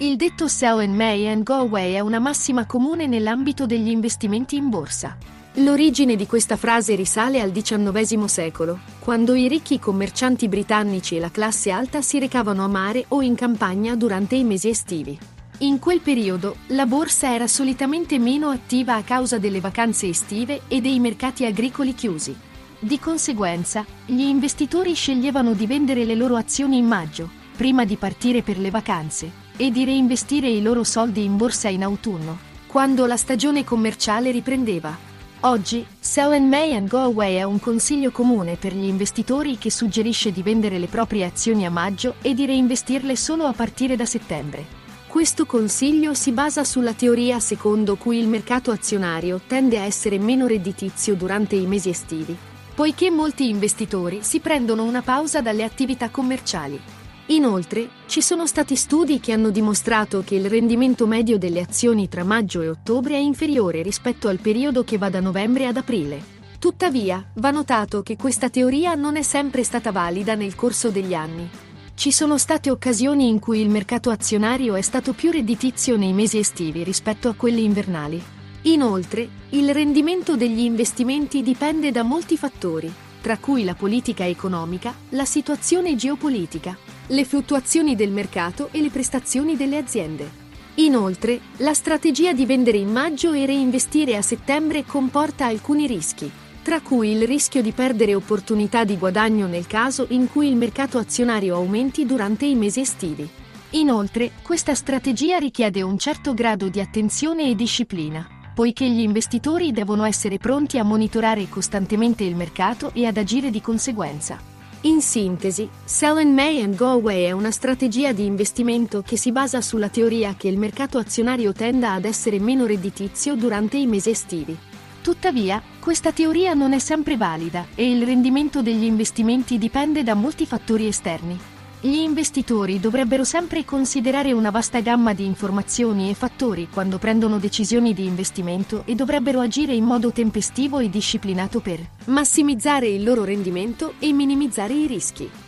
Il detto sell in May and go away è una massima comune nell'ambito degli investimenti in borsa. L'origine di questa frase risale al XIX secolo, quando i ricchi commercianti britannici e la classe alta si recavano a mare o in campagna durante i mesi estivi. In quel periodo la borsa era solitamente meno attiva a causa delle vacanze estive e dei mercati agricoli chiusi. Di conseguenza, gli investitori sceglievano di vendere le loro azioni in maggio, prima di partire per le vacanze, e di reinvestire i loro soldi in borsa in autunno, quando la stagione commerciale riprendeva. Oggi, Sell in May and Go Away è un consiglio comune per gli investitori che suggerisce di vendere le proprie azioni a maggio e di reinvestirle solo a partire da settembre. Questo consiglio si basa sulla teoria secondo cui il mercato azionario tende a essere meno redditizio durante i mesi estivi, poiché molti investitori si prendono una pausa dalle attività commerciali. Inoltre, ci sono stati studi che hanno dimostrato che il rendimento medio delle azioni tra maggio e ottobre è inferiore rispetto al periodo che va da novembre ad aprile. Tuttavia, va notato che questa teoria non è sempre stata valida nel corso degli anni. Ci sono state occasioni in cui il mercato azionario è stato più redditizio nei mesi estivi rispetto a quelli invernali. Inoltre, il rendimento degli investimenti dipende da molti fattori, tra cui la politica economica, la situazione geopolitica, le fluttuazioni del mercato e le prestazioni delle aziende. Inoltre, la strategia di vendere in maggio e reinvestire a settembre comporta alcuni rischi, tra cui il rischio di perdere opportunità di guadagno nel caso in cui il mercato azionario aumenti durante i mesi estivi. Inoltre, questa strategia richiede un certo grado di attenzione e disciplina, poiché gli investitori devono essere pronti a monitorare costantemente il mercato e ad agire di conseguenza. In sintesi, Sell in May and Go Away è una strategia di investimento che si basa sulla teoria che il mercato azionario tenda ad essere meno redditizio durante i mesi estivi. Tuttavia, questa teoria non è sempre valida e il rendimento degli investimenti dipende da molti fattori esterni. Gli investitori dovrebbero sempre considerare una vasta gamma di informazioni e fattori quando prendono decisioni di investimento e dovrebbero agire in modo tempestivo e disciplinato per massimizzare il loro rendimento e minimizzare i rischi.